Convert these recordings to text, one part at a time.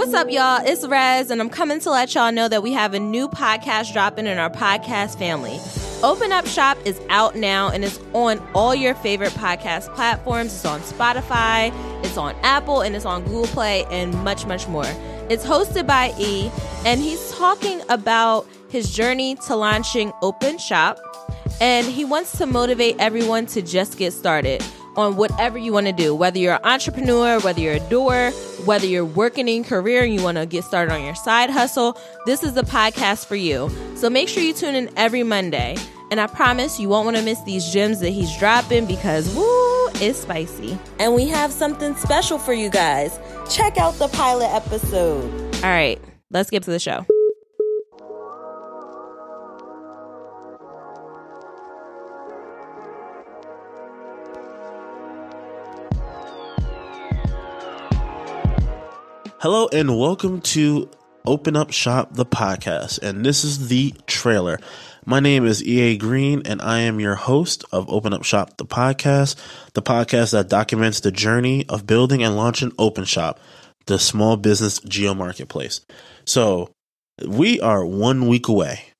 What's up, y'all? It's Rez, and I'm coming to let y'all know that we have a new podcast dropping in our podcast family. Open Up Shop is out now and it's on all your favorite podcast platforms. It's on Spotify, it's on Apple, and it's on Google Play, and much, much more. It's hosted by E, and he's talking about his journey to launching Open Shop, and he wants to motivate everyone to just get started on whatever you want to do, whether you're an entrepreneur, whether you're a doer, whether you're working in career and you want to get started on your side hustle, this is the podcast for you. So make sure you tune in every Monday. And I promise you won't want to miss these gems that he's dropping because woo, it's spicy. And we have something special for you guys. Check out the pilot episode. All right, let's get to the show. Hello and welcome to Open Up Shop, the podcast. And this is the trailer. My name is EA Green and I am your host of Open Up Shop, the podcast, the podcast that documents the journey of building and launching Open Shop, the small business geo marketplace. So we are one week away.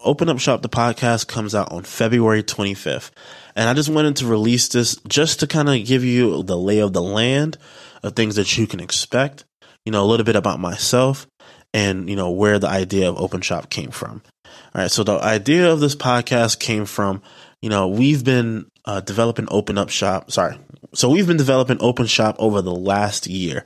Open Up Shop, the podcast comes out on February 25th. And I just wanted to release this just to kind of give you the lay of the land of things that you can expect you know, a little bit about myself and, you know, where the idea of open shop came from. All right. So the idea of this podcast came from, you know, we've been uh, developing open up shop. Sorry. So we've been developing open shop over the last year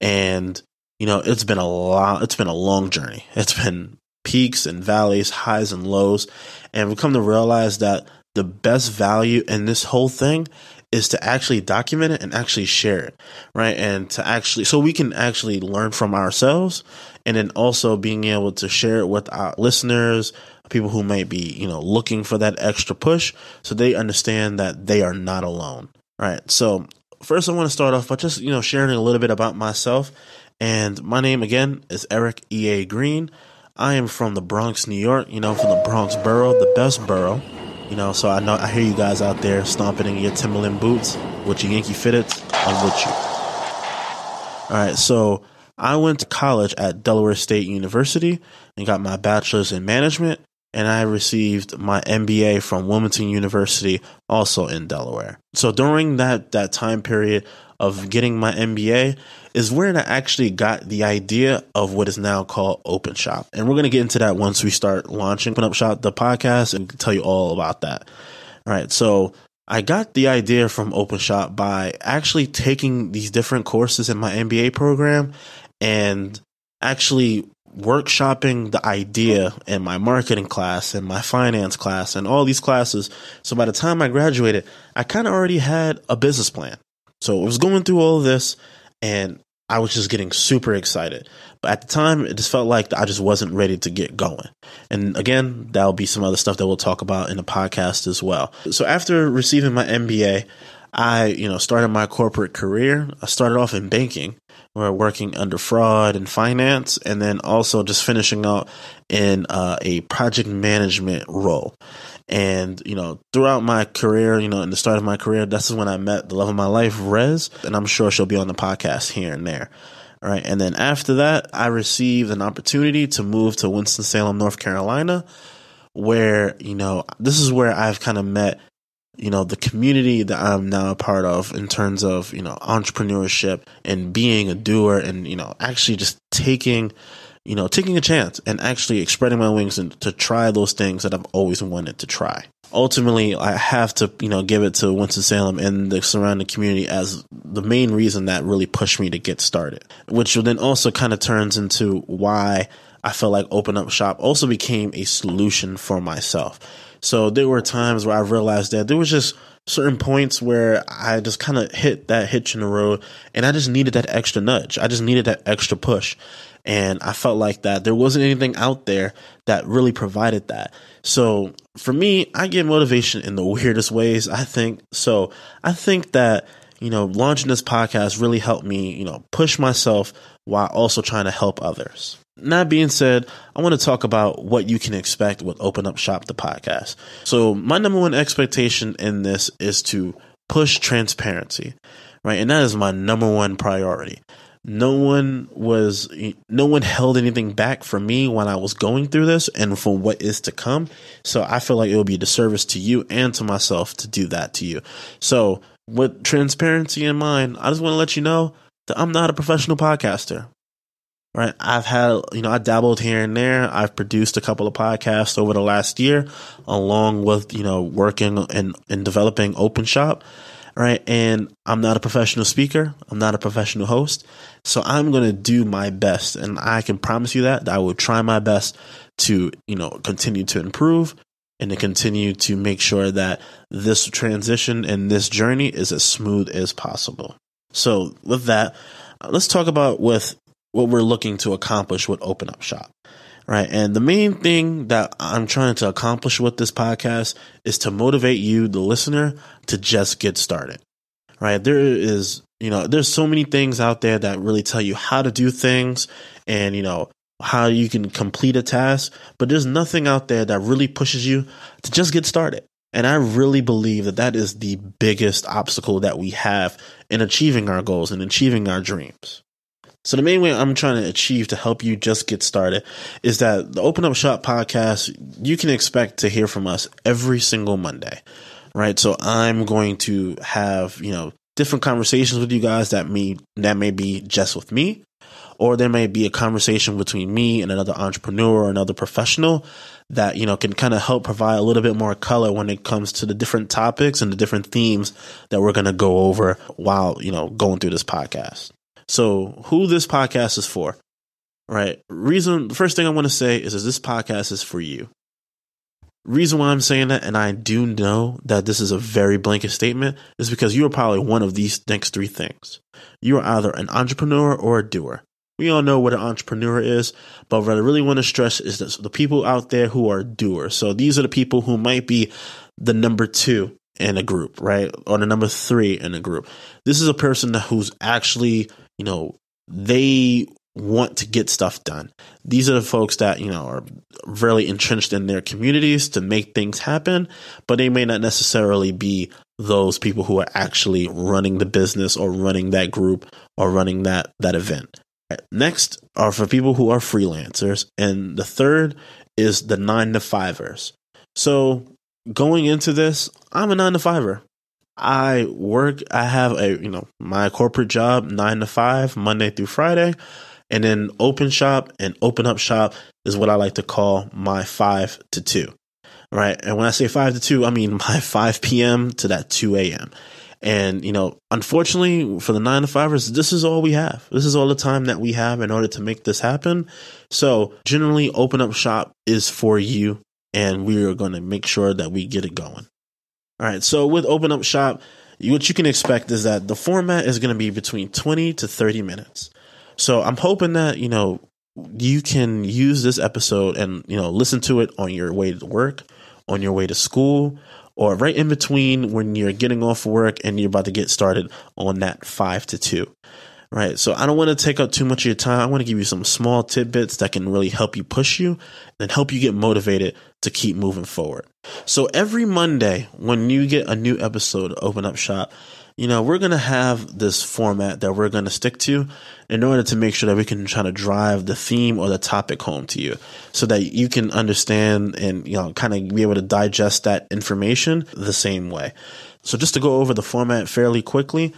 and, you know, it's been a lot, it's been a long journey. It's been peaks and valleys, highs and lows. And we've come to realize that the best value in this whole thing is to actually document it and actually share it, right? And to actually, so we can actually learn from ourselves and then also being able to share it with our listeners, people who might be, you know, looking for that extra push so they understand that they are not alone, right? So first I want to start off by just, you know, sharing a little bit about myself. And my name again is Eric E.A. Green. I am from the Bronx, New York, you know, from the Bronx borough, the best borough. You know, so I know I hear you guys out there stomping in your Timberland boots with your Yankee fitteds. I'm with you. All right, so I went to college at Delaware State University and got my bachelor's in management, and I received my MBA from Wilmington University, also in Delaware. So during that that time period of getting my MBA, is where I actually got the idea of what is now called Open Shop. And we're going to get into that once we start launching Open Up Shop, the podcast, and tell you all about that. All right. So I got the idea from Open Shop by actually taking these different courses in my MBA program and actually workshopping the idea in my marketing class and my finance class and all these classes. So by the time I graduated, I kind of already had a business plan. So I was going through all of this and I was just getting super excited. But at the time, it just felt like I just wasn't ready to get going. And again, that'll be some other stuff that we'll talk about in the podcast as well. So after receiving my MBA, I, you know, started my corporate career. I started off in banking, where working under fraud and finance, and then also just finishing out in uh, a project management role. And, you know, throughout my career, you know, in the start of my career, this is when I met the love of my life, Rez, and I'm sure she'll be on the podcast here and there. All right. And then after that, I received an opportunity to move to Winston-Salem, North Carolina, where, you know, this is where I've kind of met, you know, the community that I'm now a part of in terms of, you know, entrepreneurship and being a doer and, you know, actually just taking you know, taking a chance and actually spreading my wings and to try those things that I've always wanted to try. Ultimately, I have to, you know, give it to Winston-Salem and the surrounding community as the main reason that really pushed me to get started, which then also kind of turns into why I felt like Open Up Shop also became a solution for myself. So there were times where I realized that there was just certain points where I just kind of hit that hitch in the road and I just needed that extra nudge. I just needed that extra push. And I felt like that there wasn't anything out there that really provided that. So for me, I get motivation in the weirdest ways, I think. So I think that, you know, launching this podcast really helped me, you know, push myself while also trying to help others. That being said, I want to talk about what you can expect with Open Up Shop, the podcast. So, my number one expectation in this is to push transparency, right? And that is my number one priority no one was no one held anything back from me when I was going through this and for what is to come. So I feel like it would be a disservice to you and to myself to do that to you. So with transparency in mind, I just want to let you know that I'm not a professional podcaster. Right. I've had, you know, I dabbled here and there. I've produced a couple of podcasts over the last year, along with, you know, working and, and developing Open Shop right? And I'm not a professional speaker, I'm not a professional host. So I'm going to do my best. And I can promise you that, that I will try my best to, you know, continue to improve and to continue to make sure that this transition and this journey is as smooth as possible. So with that, let's talk about with what we're looking to accomplish with Open Up Shop right? And the main thing that I'm trying to accomplish with this podcast is to motivate you, the listener, to just get started, right? There is, you know, there's so many things out there that really tell you how to do things and, you know, how you can complete a task, but there's nothing out there that really pushes you to just get started. And I really believe that that is the biggest obstacle that we have in achieving our goals and achieving our dreams. So the main way I'm trying to achieve to help you just get started is that the Open Up Shop podcast, you can expect to hear from us every single Monday, right? So I'm going to have, you know, different conversations with you guys that may, that may be just with me, or there may be a conversation between me and another entrepreneur or another professional that, you know, can kind of help provide a little bit more color when it comes to the different topics and the different themes that we're going to go over while, you know, going through this podcast. So, who this podcast is for, right? Reason, the first thing I want to say is, is this podcast is for you. Reason why I'm saying that, and I do know that this is a very blanket statement, is because you are probably one of these next three things. You are either an entrepreneur or a doer. We all know what an entrepreneur is, but what I really want to stress is that the people out there who are doers. So these are the people who might be the number two in a group, right? Or the number three in a group. This is a person who's actually you know, they want to get stuff done. These are the folks that, you know, are really entrenched in their communities to make things happen, but they may not necessarily be those people who are actually running the business or running that group or running that that event. Next are for people who are freelancers, and the third is the 9 to 5ers. So, going into this, I'm a 9 to 5er. I work, I have a, you know, my corporate job, nine to five, Monday through Friday. And then open shop and open up shop is what I like to call my five to two. Right. And when I say five to two, I mean my 5 p.m. to that 2 a.m. And, you know, unfortunately for the nine to fivers, this is all we have. This is all the time that we have in order to make this happen. So generally open up shop is for you and we are going to make sure that we get it going. All right. So with Open Up Shop, what you can expect is that the format is going to be between 20 to 30 minutes. So I'm hoping that, you know, you can use this episode and, you know, listen to it on your way to work, on your way to school, or right in between when you're getting off work and you're about to get started on that five to two right? So I don't want to take up too much of your time. I want to give you some small tidbits that can really help you push you and help you get motivated to keep moving forward. So every Monday, when you get a new episode Open Up Shop, you know, we're going to have this format that we're going to stick to in order to make sure that we can try to drive the theme or the topic home to you so that you can understand and, you know, kind of be able to digest that information the same way. So just to go over the format fairly quickly,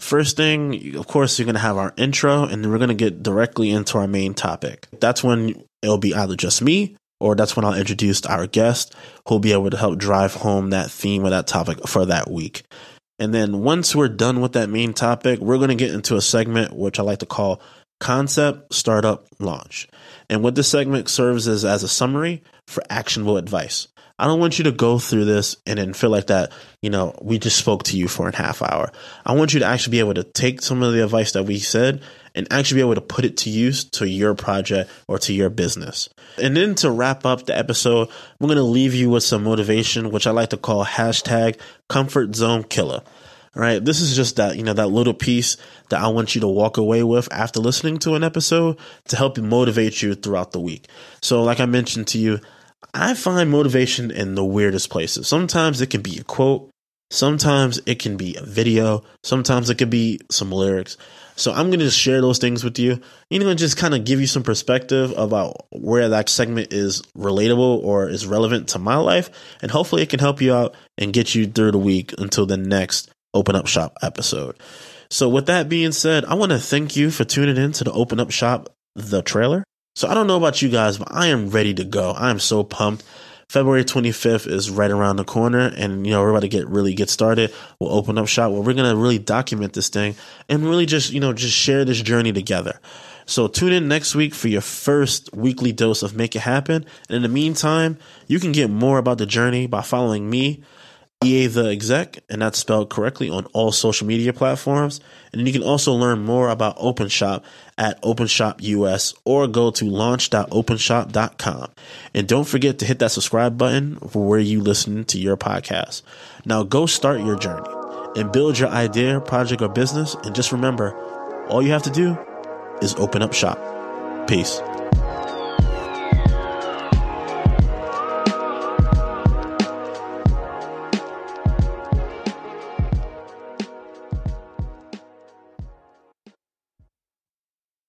First thing, of course, you're going to have our intro, and then we're going to get directly into our main topic. That's when it'll be either just me, or that's when I'll introduce our guest who'll be able to help drive home that theme or that topic for that week. And then once we're done with that main topic, we're going to get into a segment which I like to call Concept, Startup, Launch. And what this segment serves as, as a summary for actionable advice. I don't want you to go through this and then feel like that, you know, we just spoke to you for a half hour. I want you to actually be able to take some of the advice that we said and actually be able to put it to use to your project or to your business. And then to wrap up the episode, we're going to leave you with some motivation, which I like to call hashtag comfort zone killer. Right. This is just that, you know, that little piece that I want you to walk away with after listening to an episode to help motivate you throughout the week. So, like I mentioned to you, I find motivation in the weirdest places. Sometimes it can be a quote, Sometimes it can be a video. Sometimes it could be some lyrics. So I'm going to just share those things with you. You know, just kind of give you some perspective about where that segment is relatable or is relevant to my life. And hopefully it can help you out and get you through the week until the next Open Up Shop episode. So with that being said, I want to thank you for tuning in to the Open Up Shop, the trailer. So I don't know about you guys, but I am ready to go. I am so pumped. February 25th is right around the corner and you know we're about to get really get started. We'll open up shop where we're to really document this thing and really just, you know, just share this journey together. So tune in next week for your first weekly dose of Make It Happen. And in the meantime, you can get more about the journey by following me EA the exec, and that's spelled correctly on all social media platforms. And you can also learn more about OpenShop at OpenShop US or go to launch.openshop.com. And don't forget to hit that subscribe button for where you listen to your podcast. Now go start your journey and build your idea, project, or business. And just remember, all you have to do is open up shop. Peace.